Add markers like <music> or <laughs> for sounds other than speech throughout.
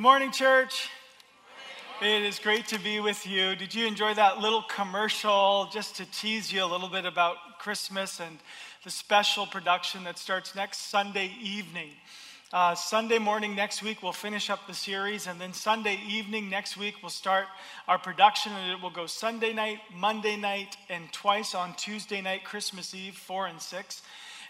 Good morning, church. It is great to be with you. Did you enjoy that little commercial just to tease you a little bit about Christmas and the special production that starts next Sunday evening? Uh, Sunday morning next week, we'll finish up the series, and then Sunday evening next week, we'll start our production, and it will go Sunday night, Monday night, and twice on Tuesday night, Christmas Eve, 4 and 6.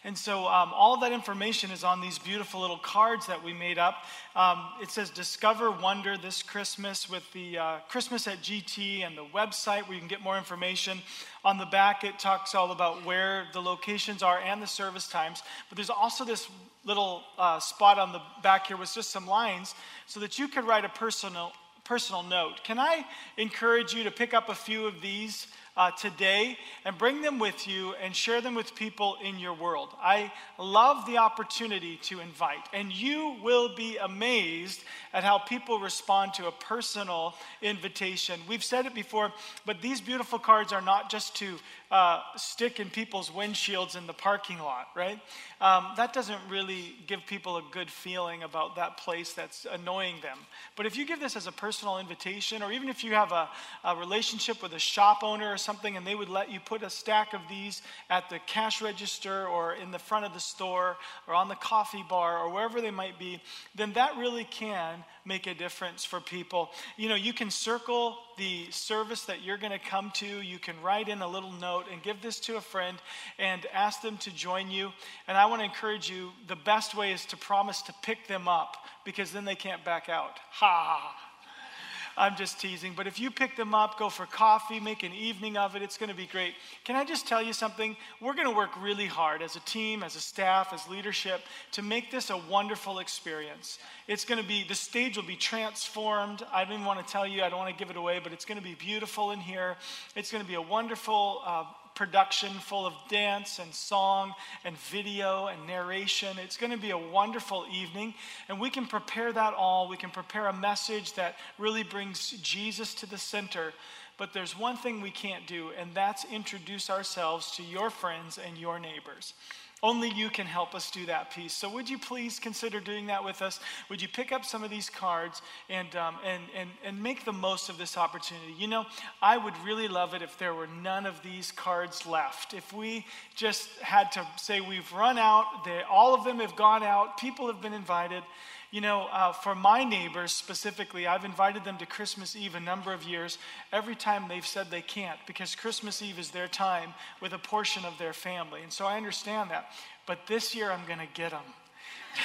And so um, all that information is on these beautiful little cards that we made up. Um, it says Discover Wonder this Christmas with the uh, Christmas at GT and the website where you can get more information. On the back, it talks all about where the locations are and the service times. But there's also this little uh, spot on the back here with just some lines so that you could write a personal, personal note. Can I encourage you to pick up a few of these? Uh, today and bring them with you and share them with people in your world. I love the opportunity to invite, and you will be amazed at how people respond to a personal invitation. We've said it before, but these beautiful cards are not just to uh, stick in people's windshields in the parking lot, right? Um, that doesn't really give people a good feeling about that place that's annoying them. But if you give this as a personal invitation, or even if you have a, a relationship with a shop owner or something, and they would let you put a stack of these at the cash register or in the front of the store or on the coffee bar or wherever they might be, then that really can make a difference for people. You know, you can circle the service that you're going to come to. You can write in a little note and give this to a friend and ask them to join you. And I want to encourage you the best way is to promise to pick them up because then they can't back out. Ha! I'm just teasing. But if you pick them up, go for coffee, make an evening of it, it's going to be great. Can I just tell you something? We're going to work really hard as a team, as a staff, as leadership to make this a wonderful experience. It's going to be, the stage will be transformed. I don't even want to tell you, I don't want to give it away, but it's going to be beautiful in here. It's going to be a wonderful uh, production full of dance and song and video and narration. It's going to be a wonderful evening, and we can prepare that all. We can prepare a message that really brings Jesus to the center. But there's one thing we can't do, and that's introduce ourselves to your friends and your neighbors. Only you can help us do that piece. So, would you please consider doing that with us? Would you pick up some of these cards and, um, and, and, and make the most of this opportunity? You know, I would really love it if there were none of these cards left. If we just had to say we've run out, they, all of them have gone out, people have been invited. You know, uh, for my neighbors specifically, I've invited them to Christmas Eve a number of years. Every time they've said they can't because Christmas Eve is their time with a portion of their family. And so I understand that. But this year I'm going to get them.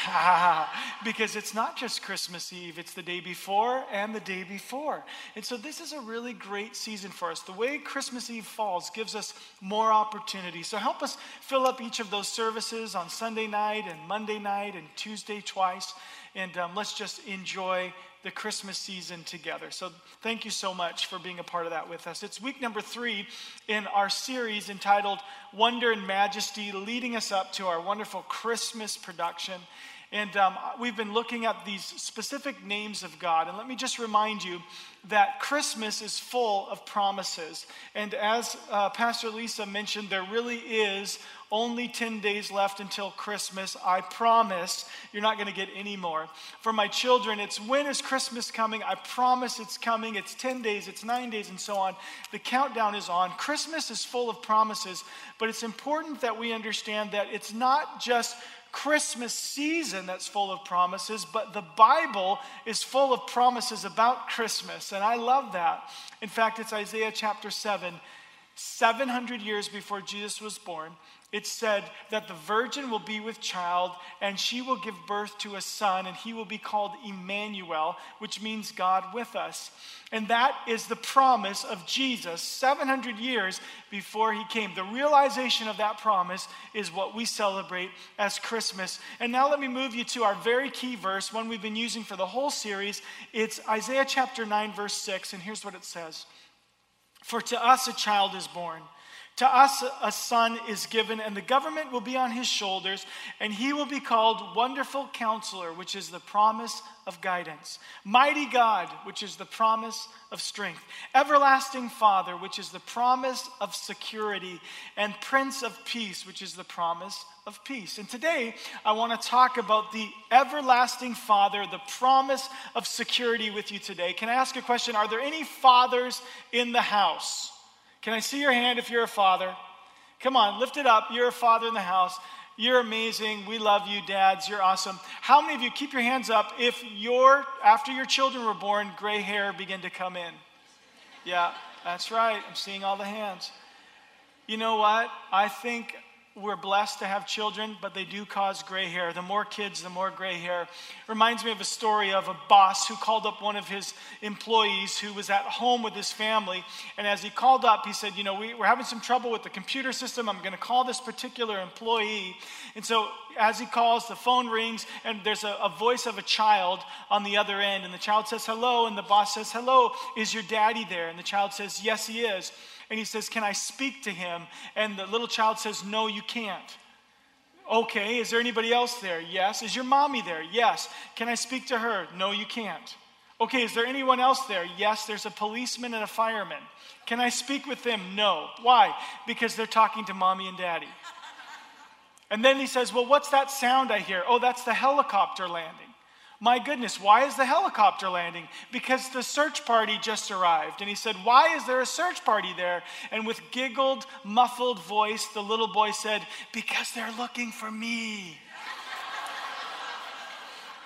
<laughs> because it's not just Christmas Eve, it's the day before and the day before. And so this is a really great season for us. The way Christmas Eve falls gives us more opportunity. So help us fill up each of those services on Sunday night and Monday night and Tuesday twice and um, let's just enjoy the Christmas season together. So, thank you so much for being a part of that with us. It's week number three in our series entitled Wonder and Majesty, leading us up to our wonderful Christmas production. And um, we've been looking at these specific names of God. And let me just remind you that Christmas is full of promises. And as uh, Pastor Lisa mentioned, there really is only 10 days left until Christmas. I promise you're not going to get any more. For my children, it's when is Christmas coming? I promise it's coming. It's 10 days, it's nine days, and so on. The countdown is on. Christmas is full of promises, but it's important that we understand that it's not just Christmas season that's full of promises, but the Bible is full of promises about Christmas. And I love that. In fact, it's Isaiah chapter 7, 700 years before Jesus was born it said that the virgin will be with child and she will give birth to a son and he will be called Emmanuel, which means God with us. And that is the promise of Jesus 700 years before he came. The realization of that promise is what we celebrate as Christmas. And now let me move you to our very key verse, one we've been using for the whole series. It's Isaiah chapter 9, verse 6. And here's what it says For to us a child is born. To us a son is given, and the government will be on his shoulders, and he will be called Wonderful Counselor, which is the promise of guidance. Mighty God, which is the promise of strength. Everlasting Father, which is the promise of security. And Prince of Peace, which is the promise of peace. And today, I want to talk about the everlasting Father, the promise of security with you today. Can I ask a question? Are there any fathers in the house? Can I see your hand if you're a father? Come on, lift it up. You're a father in the house. You're amazing. We love you, dads. You're awesome. How many of you keep your hands up if your after your children were born, gray hair began to come in? Yeah, that's right. I'm seeing all the hands. You know what? I think we're blessed to have children, but they do cause gray hair. The more kids, the more gray hair. Reminds me of a story of a boss who called up one of his employees who was at home with his family. And as he called up, he said, You know, we, are having some trouble with the computer system. I'm going to call this particular employee. And so as he calls, the phone rings, and there's a, a voice of a child on the other end. And the child says, Hello. And the boss says, Hello, is your daddy there? And the child says, Yes, he is and he says, Can I speak to him? And the little child says, No, you can't. Okay, is there anybody else there? Yes. Is your mommy there? Yes. Can I speak to her? No, you can't. Okay, is there anyone else there? Yes, there's a policeman and a fireman. Can I speak with them? No. Why? Because they're talking to mommy and daddy. And then he says, Well, what's that sound I hear? Oh, that's the helicopter landing. My goodness, why is the helicopter landing? Because the search party just arrived. And he said, Why is there a search party there? And with giggled, muffled voice, the little boy said, Because they're looking for me.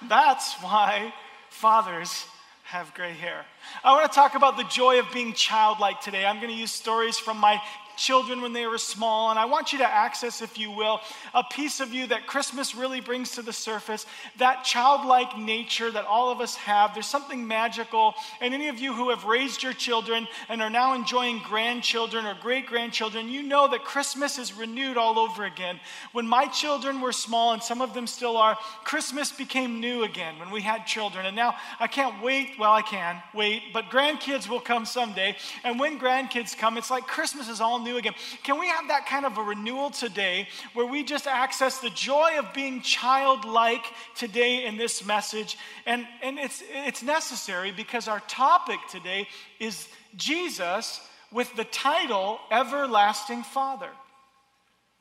That's why fathers have gray hair. I want to talk about the joy of being childlike today. I'm going to use stories from my children when they were small. And I want you to access, if you will, a piece of you that Christmas really brings to the surface that childlike nature that all of us have. There's something magical. And any of you who have raised your children and are now enjoying grandchildren or great grandchildren, you know that Christmas is renewed all over again. When my children were small, and some of them still are, Christmas became new again when we had children. And now I can't wait. Well, I can wait, but grandkids will come someday. And when grandkids come, it's like Christmas is all new new again. Can we have that kind of a renewal today where we just access the joy of being childlike today in this message? And, and it's, it's necessary because our topic today is Jesus with the title Everlasting Father.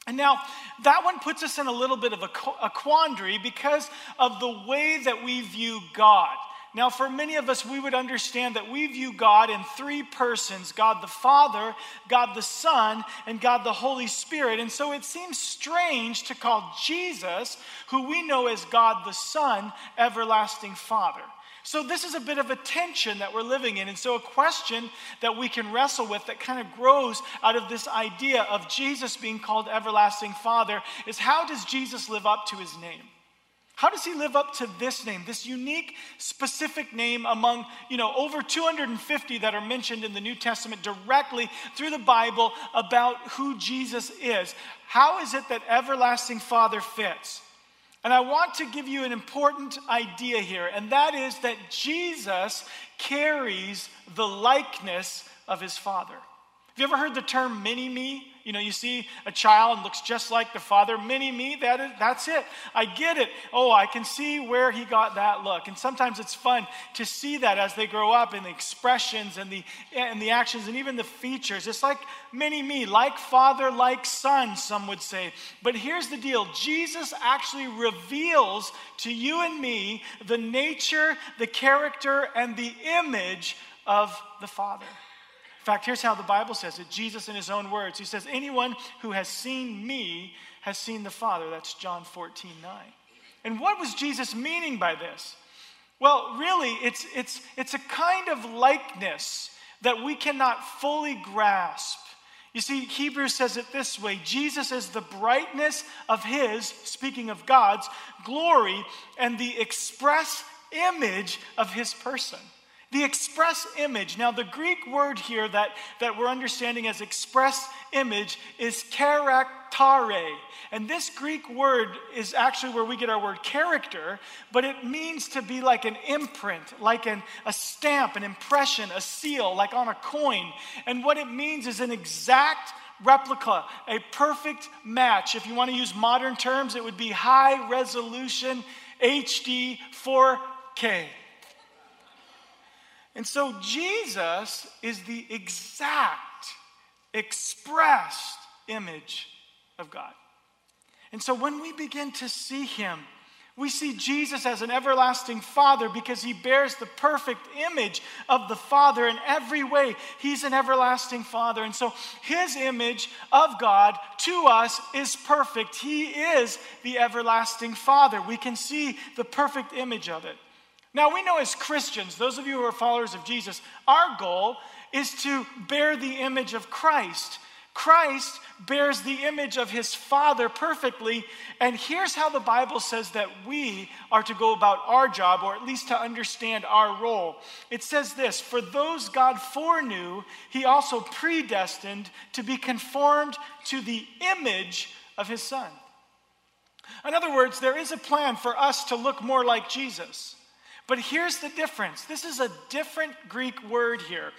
And now, that one puts us in a little bit of a, a quandary because of the way that we view God. Now, for many of us, we would understand that we view God in three persons God the Father, God the Son, and God the Holy Spirit. And so it seems strange to call Jesus, who we know as God the Son, everlasting Father. So, this is a bit of a tension that we're living in. And so, a question that we can wrestle with that kind of grows out of this idea of Jesus being called everlasting Father is how does Jesus live up to his name? How does he live up to this name, this unique, specific name among, you know, over 250 that are mentioned in the New Testament directly through the Bible about who Jesus is? How is it that everlasting Father fits? And I want to give you an important idea here, and that is that Jesus carries the likeness of his Father. Have you ever heard the term mini me? You know, you see a child looks just like the father, mini me, that is, that's it. I get it. Oh, I can see where he got that look. And sometimes it's fun to see that as they grow up in the expressions and the, and the actions and even the features. It's like mini me, like father, like son, some would say. But here's the deal Jesus actually reveals to you and me the nature, the character, and the image of the Father fact, here's how the Bible says it Jesus, in his own words, he says, Anyone who has seen me has seen the Father. That's John 14, 9. And what was Jesus meaning by this? Well, really, it's, it's, it's a kind of likeness that we cannot fully grasp. You see, Hebrews says it this way Jesus is the brightness of his, speaking of God's, glory and the express image of his person. The express image. Now, the Greek word here that, that we're understanding as express image is charaktare. And this Greek word is actually where we get our word character, but it means to be like an imprint, like an, a stamp, an impression, a seal, like on a coin. And what it means is an exact replica, a perfect match. If you want to use modern terms, it would be high resolution HD 4K. And so Jesus is the exact, expressed image of God. And so when we begin to see him, we see Jesus as an everlasting Father because he bears the perfect image of the Father in every way. He's an everlasting Father. And so his image of God to us is perfect. He is the everlasting Father. We can see the perfect image of it. Now, we know as Christians, those of you who are followers of Jesus, our goal is to bear the image of Christ. Christ bears the image of his Father perfectly. And here's how the Bible says that we are to go about our job, or at least to understand our role. It says this For those God foreknew, he also predestined to be conformed to the image of his Son. In other words, there is a plan for us to look more like Jesus. But here's the difference this is a different Greek word here.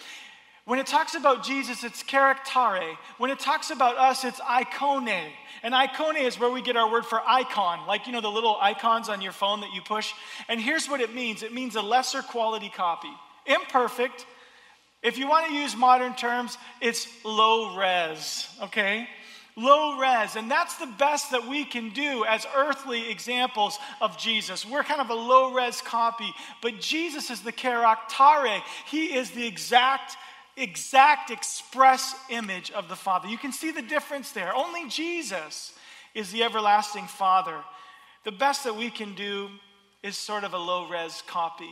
When it talks about Jesus, it's charaktare. When it talks about us, it's eikone. And eikone is where we get our word for icon, like, you know, the little icons on your phone that you push. And here's what it means it means a lesser quality copy. Imperfect. If you want to use modern terms, it's low res, okay? Low res. And that's the best that we can do as earthly examples of Jesus. We're kind of a low res copy, but Jesus is the charaktare. He is the exact exact express image of the Father. You can see the difference there. Only Jesus is the everlasting Father. The best that we can do is sort of a low res copy.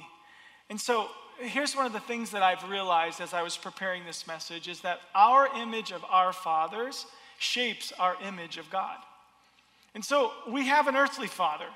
And so here's one of the things that I've realized as I was preparing this message is that our image of our fathers shapes our image of God. And so we have an earthly father.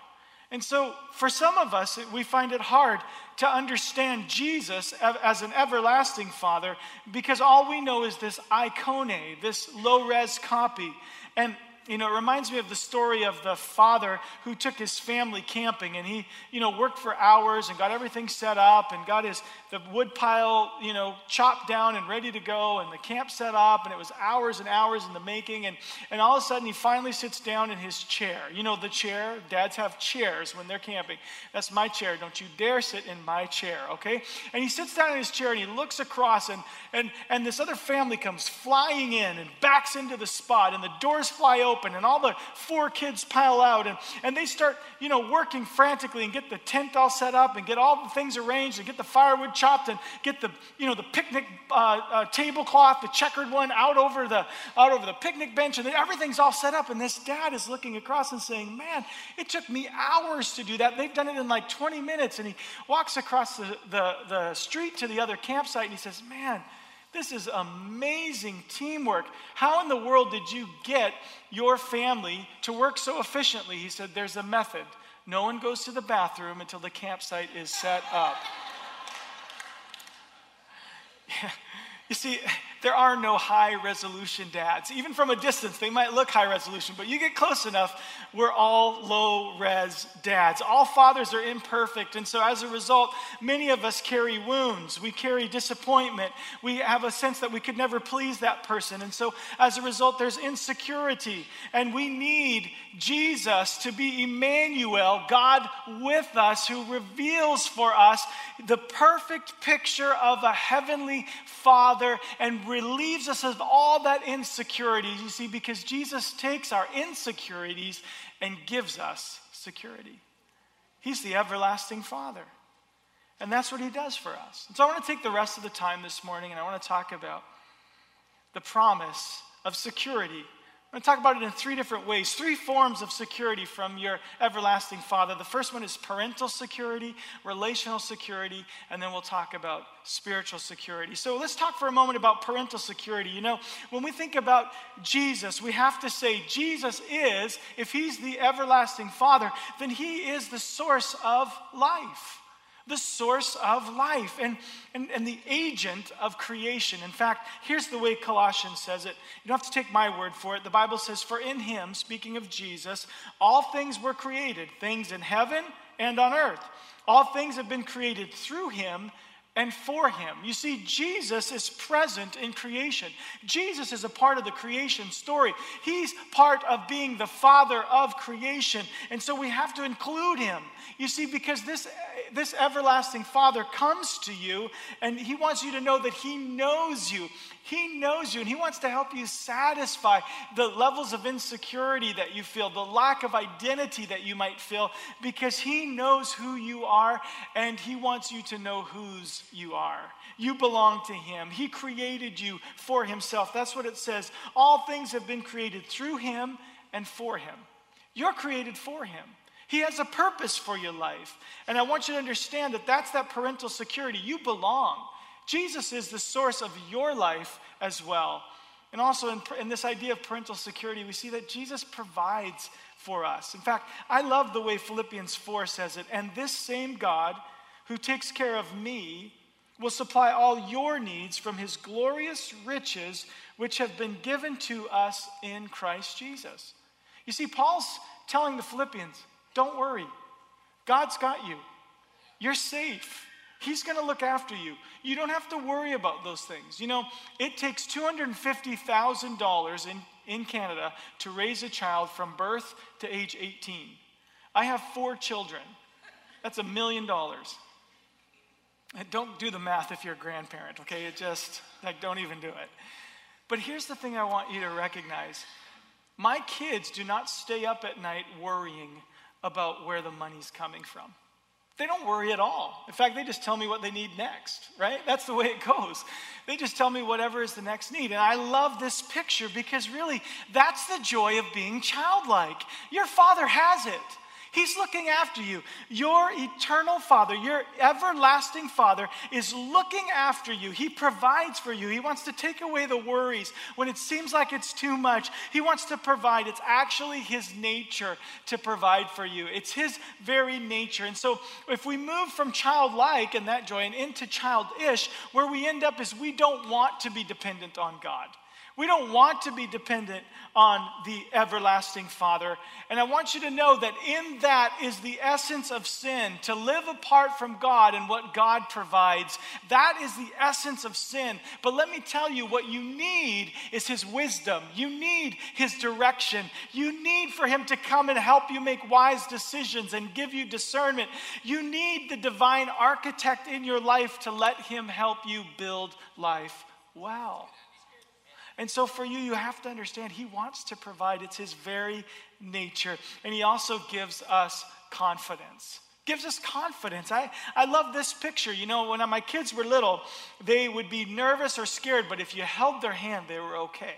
And so for some of us, we find it hard to understand Jesus as an everlasting father because all we know is this eikone, this low res copy. And you know, it reminds me of the story of the father who took his family camping and he, you know, worked for hours and got everything set up and got his the wood pile, you know, chopped down and ready to go and the camp set up and it was hours and hours in the making and and all of a sudden he finally sits down in his chair. You know the chair, dads have chairs when they're camping. That's my chair. Don't you dare sit in my chair, okay? And he sits down in his chair and he looks across and and and this other family comes flying in and backs into the spot and the doors fly open open and all the four kids pile out and, and they start, you know, working frantically and get the tent all set up and get all the things arranged and get the firewood chopped and get the, you know, the picnic uh, uh, tablecloth, the checkered one out over the, out over the picnic bench and everything's all set up. And this dad is looking across and saying, man, it took me hours to do that. They've done it in like 20 minutes. And he walks across the, the, the street to the other campsite and he says, man, this is amazing teamwork. How in the world did you get your family to work so efficiently? He said, There's a method. No one goes to the bathroom until the campsite is set up. <laughs> You see, there are no high resolution dads. Even from a distance, they might look high resolution, but you get close enough, we're all low res dads. All fathers are imperfect, and so as a result, many of us carry wounds. We carry disappointment. We have a sense that we could never please that person, and so as a result, there's insecurity, and we need Jesus to be Emmanuel, God with us, who reveals for us the perfect picture of a heavenly Father and relieves us of all that insecurity. You see, because Jesus takes our insecurities and gives us security. He's the everlasting Father. And that's what he does for us. And so I want to take the rest of the time this morning and I want to talk about the promise of security I'm going to talk about it in three different ways, three forms of security from your everlasting Father. The first one is parental security, relational security, and then we'll talk about spiritual security. So let's talk for a moment about parental security. You know, when we think about Jesus, we have to say Jesus is, if he's the everlasting Father, then he is the source of life. The source of life and, and, and the agent of creation. In fact, here's the way Colossians says it. You don't have to take my word for it. The Bible says, For in him, speaking of Jesus, all things were created, things in heaven and on earth. All things have been created through him and for him. You see, Jesus is present in creation. Jesus is a part of the creation story. He's part of being the father of creation. And so we have to include him. You see, because this, this everlasting father comes to you and he wants you to know that he knows you. He knows you and He wants to help you satisfy the levels of insecurity that you feel, the lack of identity that you might feel, because He knows who you are and He wants you to know whose you are. You belong to Him. He created you for Himself. That's what it says. All things have been created through Him and for Him. You're created for Him. He has a purpose for your life. And I want you to understand that that's that parental security. You belong. Jesus is the source of your life as well. And also in, in, this idea of parental security, we see that Jesus provides for us. In fact, I love the way Philippians 4 says it. And this same God who takes care of me will supply all your needs from his glorious riches, which have been given to us in Christ Jesus. You see, Paul's telling the Philippians, don't worry, God's got you, you're safe. He's going to look after you. You don't have to worry about those things. You know, it takes $250,000 in, in Canada to raise a child from birth to age 18. I have four children. That's a million dollars. Don't do the math if you're a grandparent, okay? It just, like, don't even do it. But here's the thing I want you to recognize my kids do not stay up at night worrying about where the money's coming from. They don't worry at all. In fact, they just tell me what they need next, right? That's the way it goes. They just tell me whatever is the next need. And I love this picture because really, that's the joy of being childlike. Your father has it. He's looking after you. Your eternal Father, your everlasting Father, is looking after you. He provides for you. He wants to take away the worries when it seems like it's too much. He wants to provide. It's actually His nature to provide for you, it's His very nature. And so, if we move from childlike and that joy and into childish, where we end up is we don't want to be dependent on God. We don't want to be dependent on the everlasting Father. And I want you to know that in that is the essence of sin to live apart from God and what God provides. That is the essence of sin. But let me tell you, what you need is His wisdom. You need His direction. You need for Him to come and help you make wise decisions and give you discernment. You need the divine architect in your life to let Him help you build life well. And so for you, you have to understand He wants to provide. It's His very nature. And He also gives us confidence. Gives us confidence. I, I love this picture. You know, when my kids were little, they would be nervous or scared, but if you held their hand, they were okay.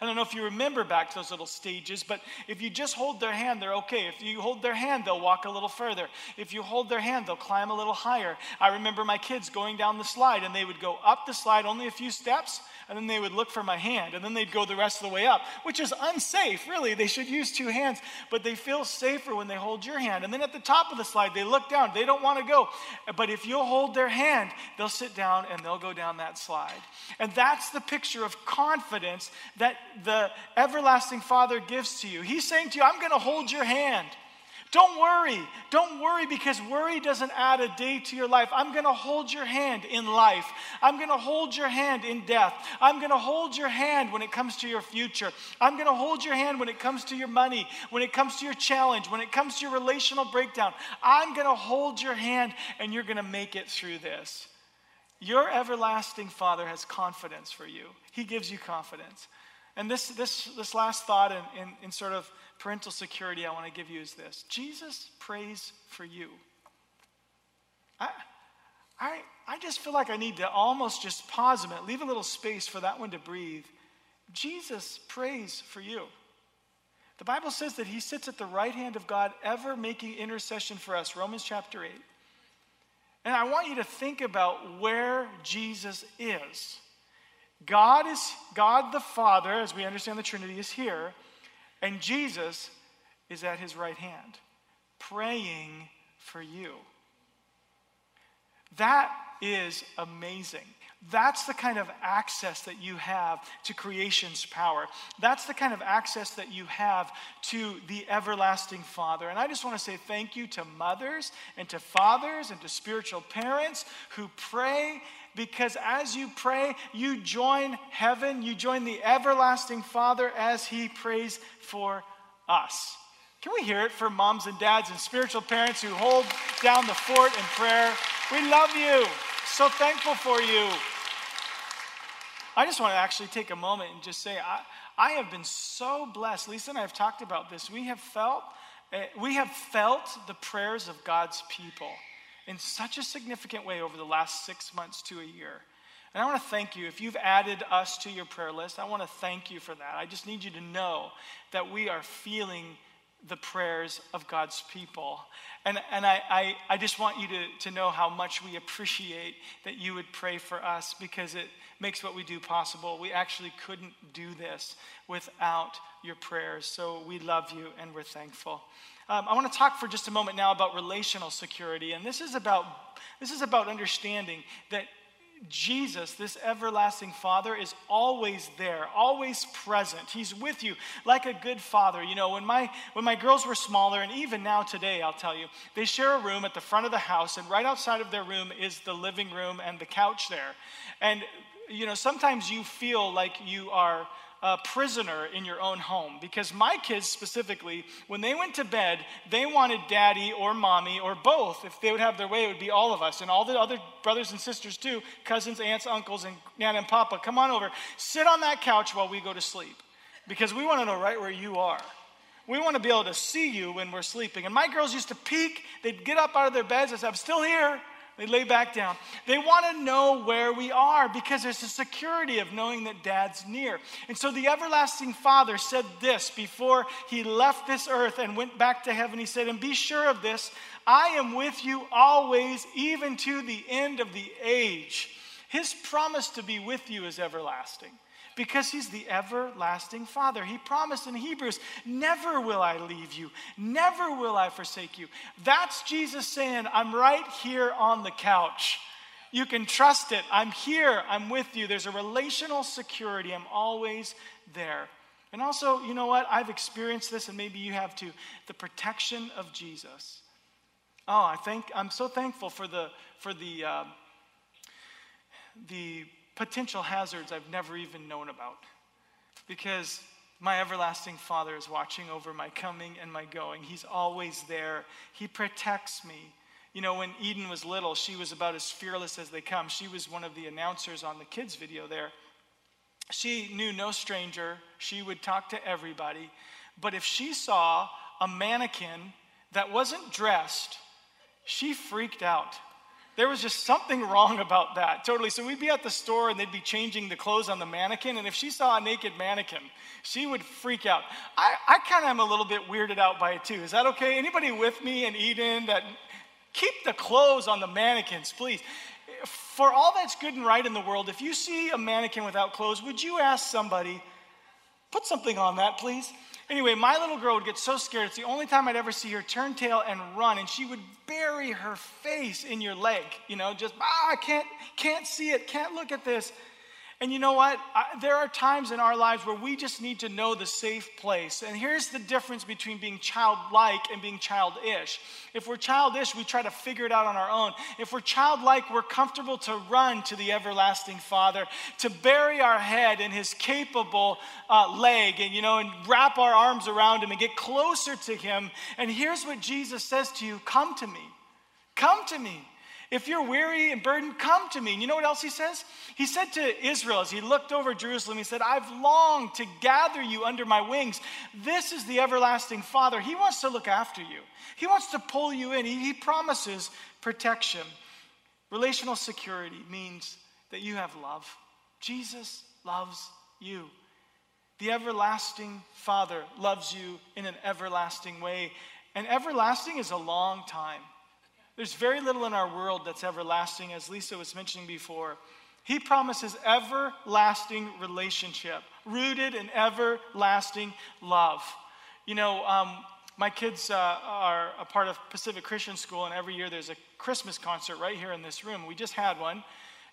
I don't know if you remember back to those little stages, but if you just hold their hand, they're okay. If you hold their hand, they'll walk a little further. If you hold their hand, they'll climb a little higher. I remember my kids going down the slide, and they would go up the slide only a few steps, and then they would look for my hand, and then they'd go the rest of the way up, which is unsafe, really. They should use two hands, but they feel safer when they hold your hand. And then at the top of the slide, they look down. They don't want to go. But if you'll hold their hand, they'll sit down and they'll go down that slide. And that's the picture of confidence that the everlasting Father gives to you. He's saying to you, I'm going to hold your hand. Don't worry. Don't worry because worry doesn't add a day to your life. I'm going to hold your hand in life. I'm going to hold your hand in death. I'm going to hold your hand when it comes to your future. I'm going to hold your hand when it comes to your money, when it comes to your challenge, when it comes to your relational breakdown. I'm going to hold your hand and you're going to make it through this. Your everlasting Father has confidence for you, He gives you confidence. And this, this, this last thought in, in, in sort of parental security I want to give you is this Jesus prays for you. I, I, I just feel like I need to almost just pause a minute, leave a little space for that one to breathe. Jesus prays for you. The Bible says that he sits at the right hand of God, ever making intercession for us. Romans chapter 8. And I want you to think about where Jesus is. God is God the Father, as we understand the Trinity, is here, and Jesus is at his right hand, praying for you. That is amazing. That's the kind of access that you have to creation's power. That's the kind of access that you have to the everlasting Father. And I just want to say thank you to mothers and to fathers and to spiritual parents who pray because as you pray, you join heaven, you join the everlasting Father as he prays for us. Can we hear it for moms and dads and spiritual parents who hold down the fort in prayer? We love you. So thankful for you. I just want to actually take a moment and just say, I, I have been so blessed. Lisa and I have talked about this. We have felt, uh, we have felt the prayers of God's people in such a significant way over the last six months to a year. And I want to thank you. If you've added us to your prayer list, I want to thank you for that. I just need you to know that we are feeling the prayers of God's people. And, and I, I, I just want you to, to know how much we appreciate that you would pray for us because it makes what we do possible. We actually couldn't do this without your prayers. So we love you and we're thankful. Um, I want to talk for just a moment now about relational security. And this is about, this is about understanding that Jesus, this everlasting Father, is always there, always present. He's with you like a good father. You know, when my when my girls were smaller, and even now today, I'll tell you, they share a room at the front of the house, and right outside of their room is the living room and the couch there. And you know, sometimes you feel like you are a prisoner in your own home. Because my kids specifically, when they went to bed, they wanted daddy or mommy or both. If they would have their way, it would be all of us and all the other brothers and sisters too cousins, aunts, uncles, and Nana and Papa. Come on over. Sit on that couch while we go to sleep. Because we want to know right where you are. We want to be able to see you when we're sleeping. And my girls used to peek. They'd get up out of their beds and say, I'm still here. They lay back down. They want to know where we are because there's a security of knowing that dad's near. And so the everlasting Father said this before he left this earth and went back to heaven. He said, And be sure of this I am with you always, even to the end of the age. His promise to be with you is everlasting because he's the everlasting Father. He promised in Hebrews, Never will I leave you, never will I forsake you. That's Jesus saying, I'm right here on the couch. You can trust it. I'm here, I'm with you. There's a relational security. I'm always there. And also, you know what? I've experienced this, and maybe you have too the protection of Jesus. Oh, I think I'm so thankful for the for the uh, the potential hazards I've never even known about. Because my everlasting Father is watching over my coming and my going. He's always there, He protects me. You know, when Eden was little, she was about as fearless as they come. She was one of the announcers on the kids' video there. She knew no stranger, she would talk to everybody. But if she saw a mannequin that wasn't dressed, she freaked out. There was just something wrong about that, totally. So we'd be at the store and they'd be changing the clothes on the mannequin, and if she saw a naked mannequin, she would freak out. I, I kind of am a little bit weirded out by it too. Is that okay? Anybody with me in Eden that keep the clothes on the mannequins, please? For all that's good and right in the world, if you see a mannequin without clothes, would you ask somebody, put something on that, please? Anyway, my little girl would get so scared. It's the only time I'd ever see her turn tail and run, and she would bury her face in your leg. You know, just ah, I can't can't see it, can't look at this. And you know what? I, there are times in our lives where we just need to know the safe place. And here's the difference between being childlike and being childish. If we're childish, we try to figure it out on our own. If we're childlike, we're comfortable to run to the everlasting Father, to bury our head in His capable uh, leg, and you know, and wrap our arms around Him and get closer to Him. And here's what Jesus says to you: Come to me. Come to me. If you're weary and burdened, come to me. And you know what else he says? He said to Israel as he looked over Jerusalem, he said, I've longed to gather you under my wings. This is the everlasting Father. He wants to look after you, he wants to pull you in. He, he promises protection. Relational security means that you have love. Jesus loves you. The everlasting Father loves you in an everlasting way. And everlasting is a long time. There's very little in our world that's everlasting, as Lisa was mentioning before. He promises everlasting relationship, rooted in everlasting love. You know, um, my kids uh, are a part of Pacific Christian School, and every year there's a Christmas concert right here in this room. We just had one.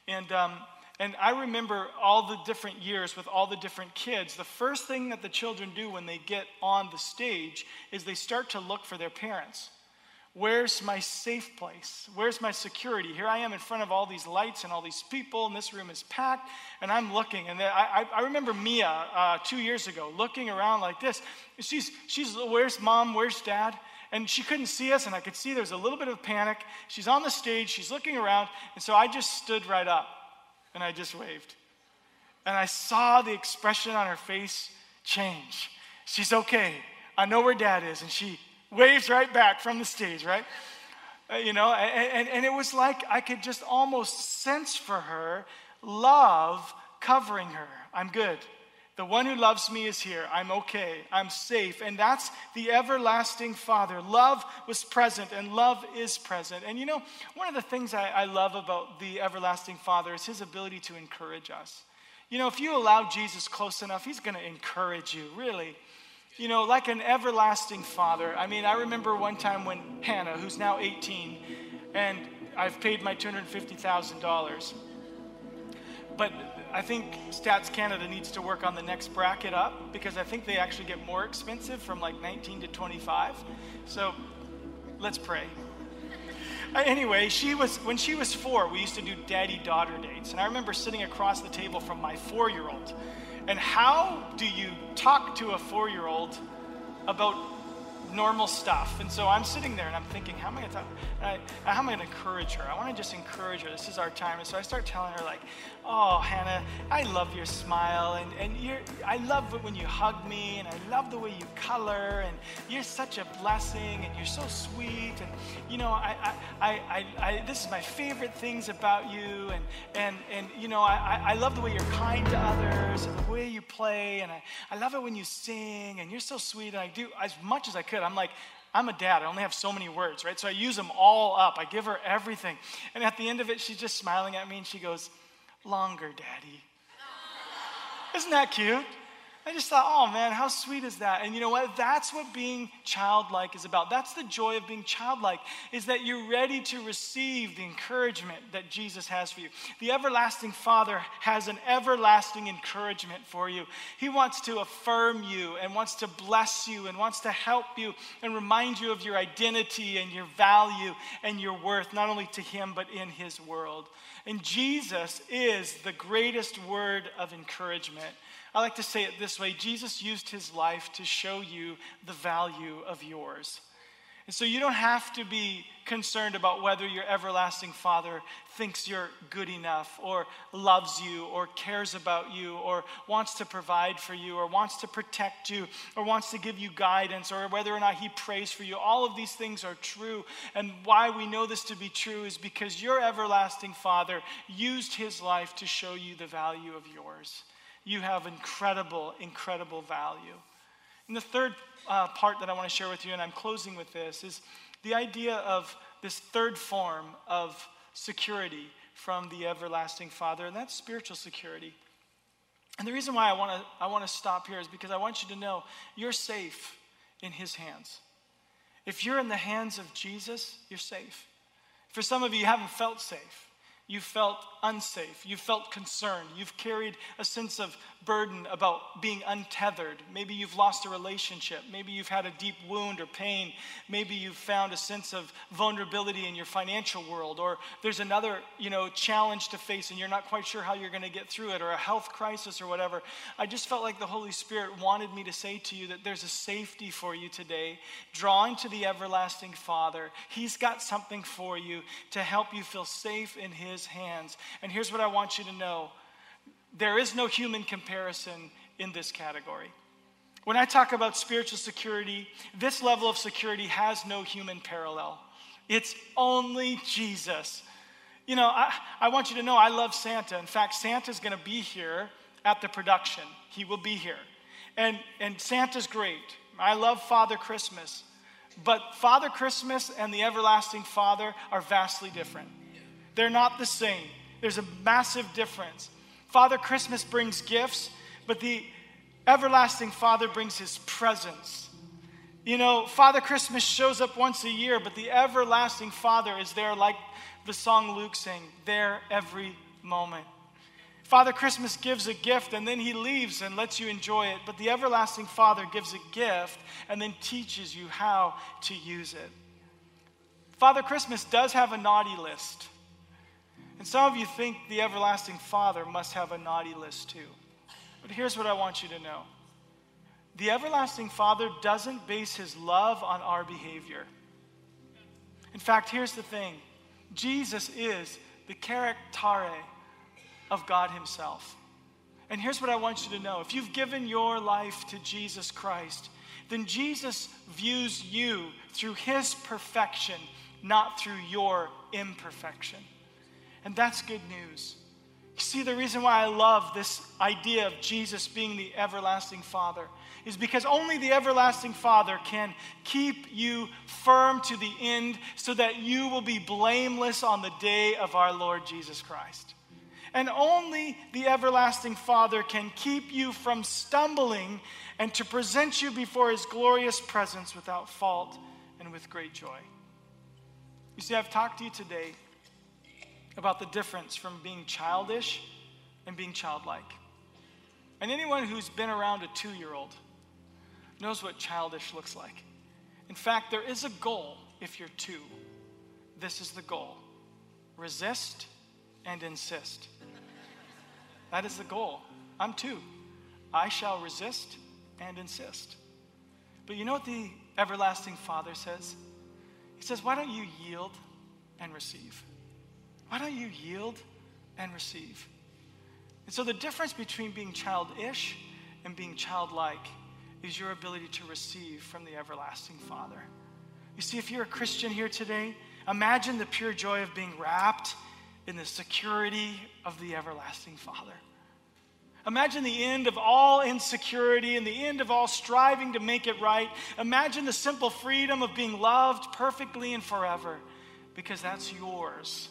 And, um, and I remember all the different years with all the different kids. The first thing that the children do when they get on the stage is they start to look for their parents. Where's my safe place? Where's my security? Here I am in front of all these lights and all these people, and this room is packed, and I'm looking. And I, I, remember Mia uh, two years ago looking around like this. She's, she's, where's mom? Where's dad? And she couldn't see us, and I could see there was a little bit of panic. She's on the stage, she's looking around, and so I just stood right up and I just waved. And I saw the expression on her face change. She's okay. I know where dad is. And she waves right back from the stage, right? Uh, you know, and, and, and it was like I could just almost sense for her love covering her. I'm good. The one who loves me is here. I'm okay. I'm safe. And that's the everlasting Father. Love was present, and love is present. And you know, one of the things I, I love about the everlasting Father is his ability to encourage us. You know, if you allow Jesus close enough, he's going to encourage you, really you know, like an everlasting father. I mean, I remember one time when Hannah, who's now 18, and I've paid my $250,000. But I think Stats Canada needs to work on the next bracket up because I think they actually get more expensive from like 19 to 25. So let's pray. Uh, anyway, she was when she was four, we used to do daddy-daughter dates, and I remember sitting across the table from my four-year-old, and how do you talk to a four year old about normal stuff. And so I'm sitting there and I'm thinking, how am I going to talk? I, how am I going to encourage her? I want to just encourage her. This is our time. And so I start telling her, like, oh, Hannah, I love your smile. And, and you're, I love it when you hug me. And I love the way you color. And you're such a blessing. And you're so sweet. And, you know, I, I, I, I this is my favorite things about you. And, and, and you know, I, I love the way you're kind to others and the way you play. And I, I love it when you sing. And you're so sweet. And I do as much as I could. I'm like, I'm a dad. I only have so many words, right? So I use them all up. I give her everything. And at the end of it, she's just smiling at me and she goes, Longer, daddy. Isn't that cute? I just thought, oh man, how sweet is that? And you know what? That's what being childlike is about. That's the joy of being childlike, is that you're ready to receive the encouragement that Jesus has for you. The everlasting Father has an everlasting encouragement for you. He wants to affirm you and wants to bless you and wants to help you and remind you of your identity and your value and your worth, not only to Him, but in His world. And Jesus is the greatest word of encouragement. I like to say it this way Jesus used his life to show you the value of yours. And so you don't have to be concerned about whether your everlasting Father thinks you're good enough or loves you or cares about you or wants to provide for you or wants to protect you or wants to give you guidance or whether or not He prays for you. All of these things are true. And why we know this to be true is because your everlasting Father used His life to show you the value of yours you have incredible, incredible value. And the third uh, part that I want to share with you, and I'm closing with this, is the idea of this third form of security from the everlasting Father, and that's spiritual security. And the reason why I want to I want to stop here is because I want you to know you're safe in His hands. If you're in the hands of Jesus, you're safe. For some of you, you haven't felt safe. You felt unsafe. You felt concerned. You've carried a sense of burden about being untethered. Maybe you've lost a relationship. Maybe you've had a deep wound or pain. Maybe you've found a sense of vulnerability in your financial world. Or there's another, you know, challenge to face and you're not quite sure how you're going to get through it or a health crisis or whatever. I just felt like the Holy Spirit wanted me to say to you that there's a safety for you today. Drawing to the everlasting Father. He's got something for you to help you feel safe in His his hands. And here's what I want you to know there is no human comparison in this category. When I talk about spiritual security, this level of security has no human parallel. It's only Jesus. You know, I, I want you to know I love Santa. In fact, Santa's going to be here at the production. He will be here. And, and Santa's great. I love Father Christmas. But Father Christmas and the everlasting Father are vastly different. They're not the same. There's a massive difference. Father Christmas brings gifts, but the everlasting Father brings his presence. You know, Father Christmas shows up once a year, but the everlasting Father is there, like the song Luke sang, there every moment. Father Christmas gives a gift and then he leaves and lets you enjoy it, but the everlasting Father gives a gift and then teaches you how to use it. Father Christmas does have a naughty list. And some of you think the everlasting Father must have a naughty list too. But here's what I want you to know the everlasting Father doesn't base his love on our behavior. In fact, here's the thing Jesus is the charactare of God Himself. And here's what I want you to know if you've given your life to Jesus Christ, then Jesus views you through His perfection, not through your imperfection. And that's good news. You see, the reason why I love this idea of Jesus being the everlasting Father is because only the everlasting Father can keep you firm to the end so that you will be blameless on the day of our Lord Jesus Christ. And only the everlasting Father can keep you from stumbling and to present you before his glorious presence without fault and with great joy. You see, I've talked to you today about the difference from being childish and being childlike. And anyone who's been around a two year old knows what childish looks like. In fact, there is a goal if you're two. This is the goal resist and insist. That is the goal. I'm two. I shall resist and insist. But you know what the everlasting Father says? He says, Why don't you yield and receive? Why don't you yield and receive? And so the difference between being childish and being childlike is your ability to receive from the everlasting Father. You see, if you're a Christian here today, imagine the pure joy of being wrapped in the security of the everlasting Father. Imagine the end of all insecurity and the end of all striving to make it right. Imagine the simple freedom of being loved perfectly and forever because that's yours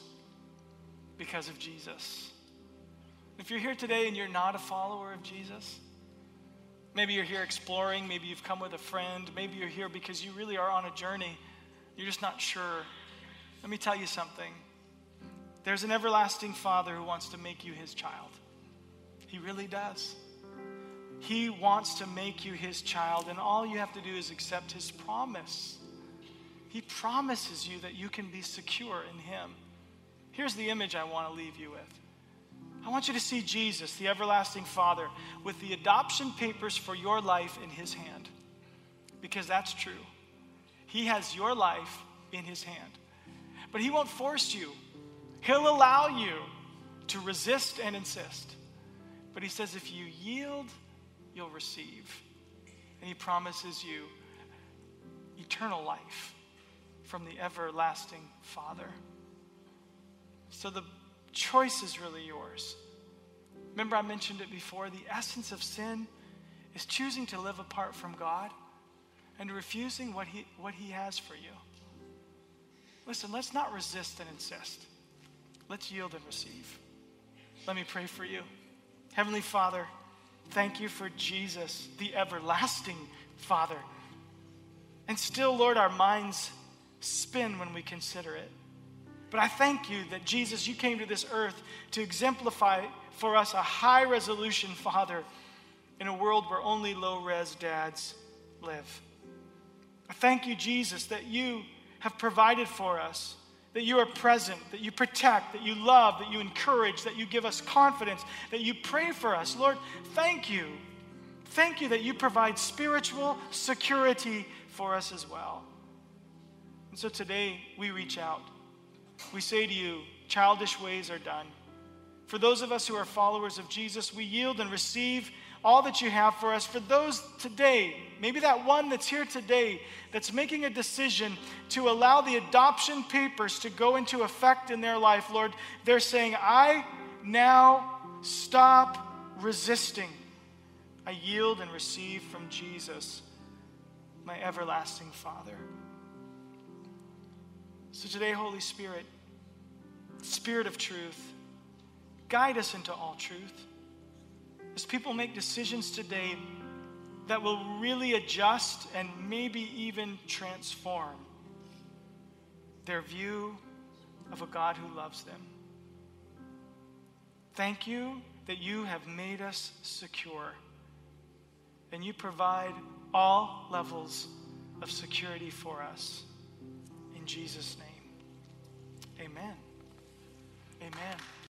because of Jesus. If you're here today and you're not a follower of Jesus, maybe you're here exploring, maybe you've come with a friend, maybe you're here because you really are on a journey, you're just not sure. Let me tell you something. There's an everlasting Father who wants to make you his child. He really does. He wants to make you his child, and all you have to do is accept his promise. He promises you that you can be secure in him. Here's the image I want to leave you with. I want you to see Jesus, the everlasting Father, with the adoption papers for your life in his hand. Because that's true. He has your life in his hand. But he won't force you, he'll allow you to resist and insist. But he says, if you yield, you'll receive. And he promises you eternal life from the everlasting Father. So the choice is really yours. Remember, I mentioned it before the essence of sin is choosing to live apart from God and refusing what he, what he has for you. Listen, let's not resist and insist. Let's yield and receive. Let me pray for you. Heavenly Father, thank you for Jesus, the everlasting Father. And still, Lord, our minds spin when we consider it. But I thank you that Jesus, you came to this earth to exemplify for us a high resolution Father in a world where only low res dads live. I thank you, Jesus, that you have provided for us, that you are present, that you protect, that you love, that you encourage, that you give us confidence, that you pray for us. Lord, thank you. Thank you that you provide spiritual security for us as well. And so today we reach out. We say to you, childish ways are done. For those of us who are followers of Jesus, we yield and receive all that you have for us. For those today, maybe that one that's here today that's making a decision to allow the adoption papers to go into effect in their life, Lord, they're saying, I now stop resisting. I yield and receive from Jesus, my everlasting Father. So today, Holy Spirit, Spirit of truth, guide us into all truth. As people make decisions today, that will really adjust and maybe even transform their view of a God who loves them. Thank you that you have made us secure and you provide all levels of security for us. In Jesus' name, amen. Amen.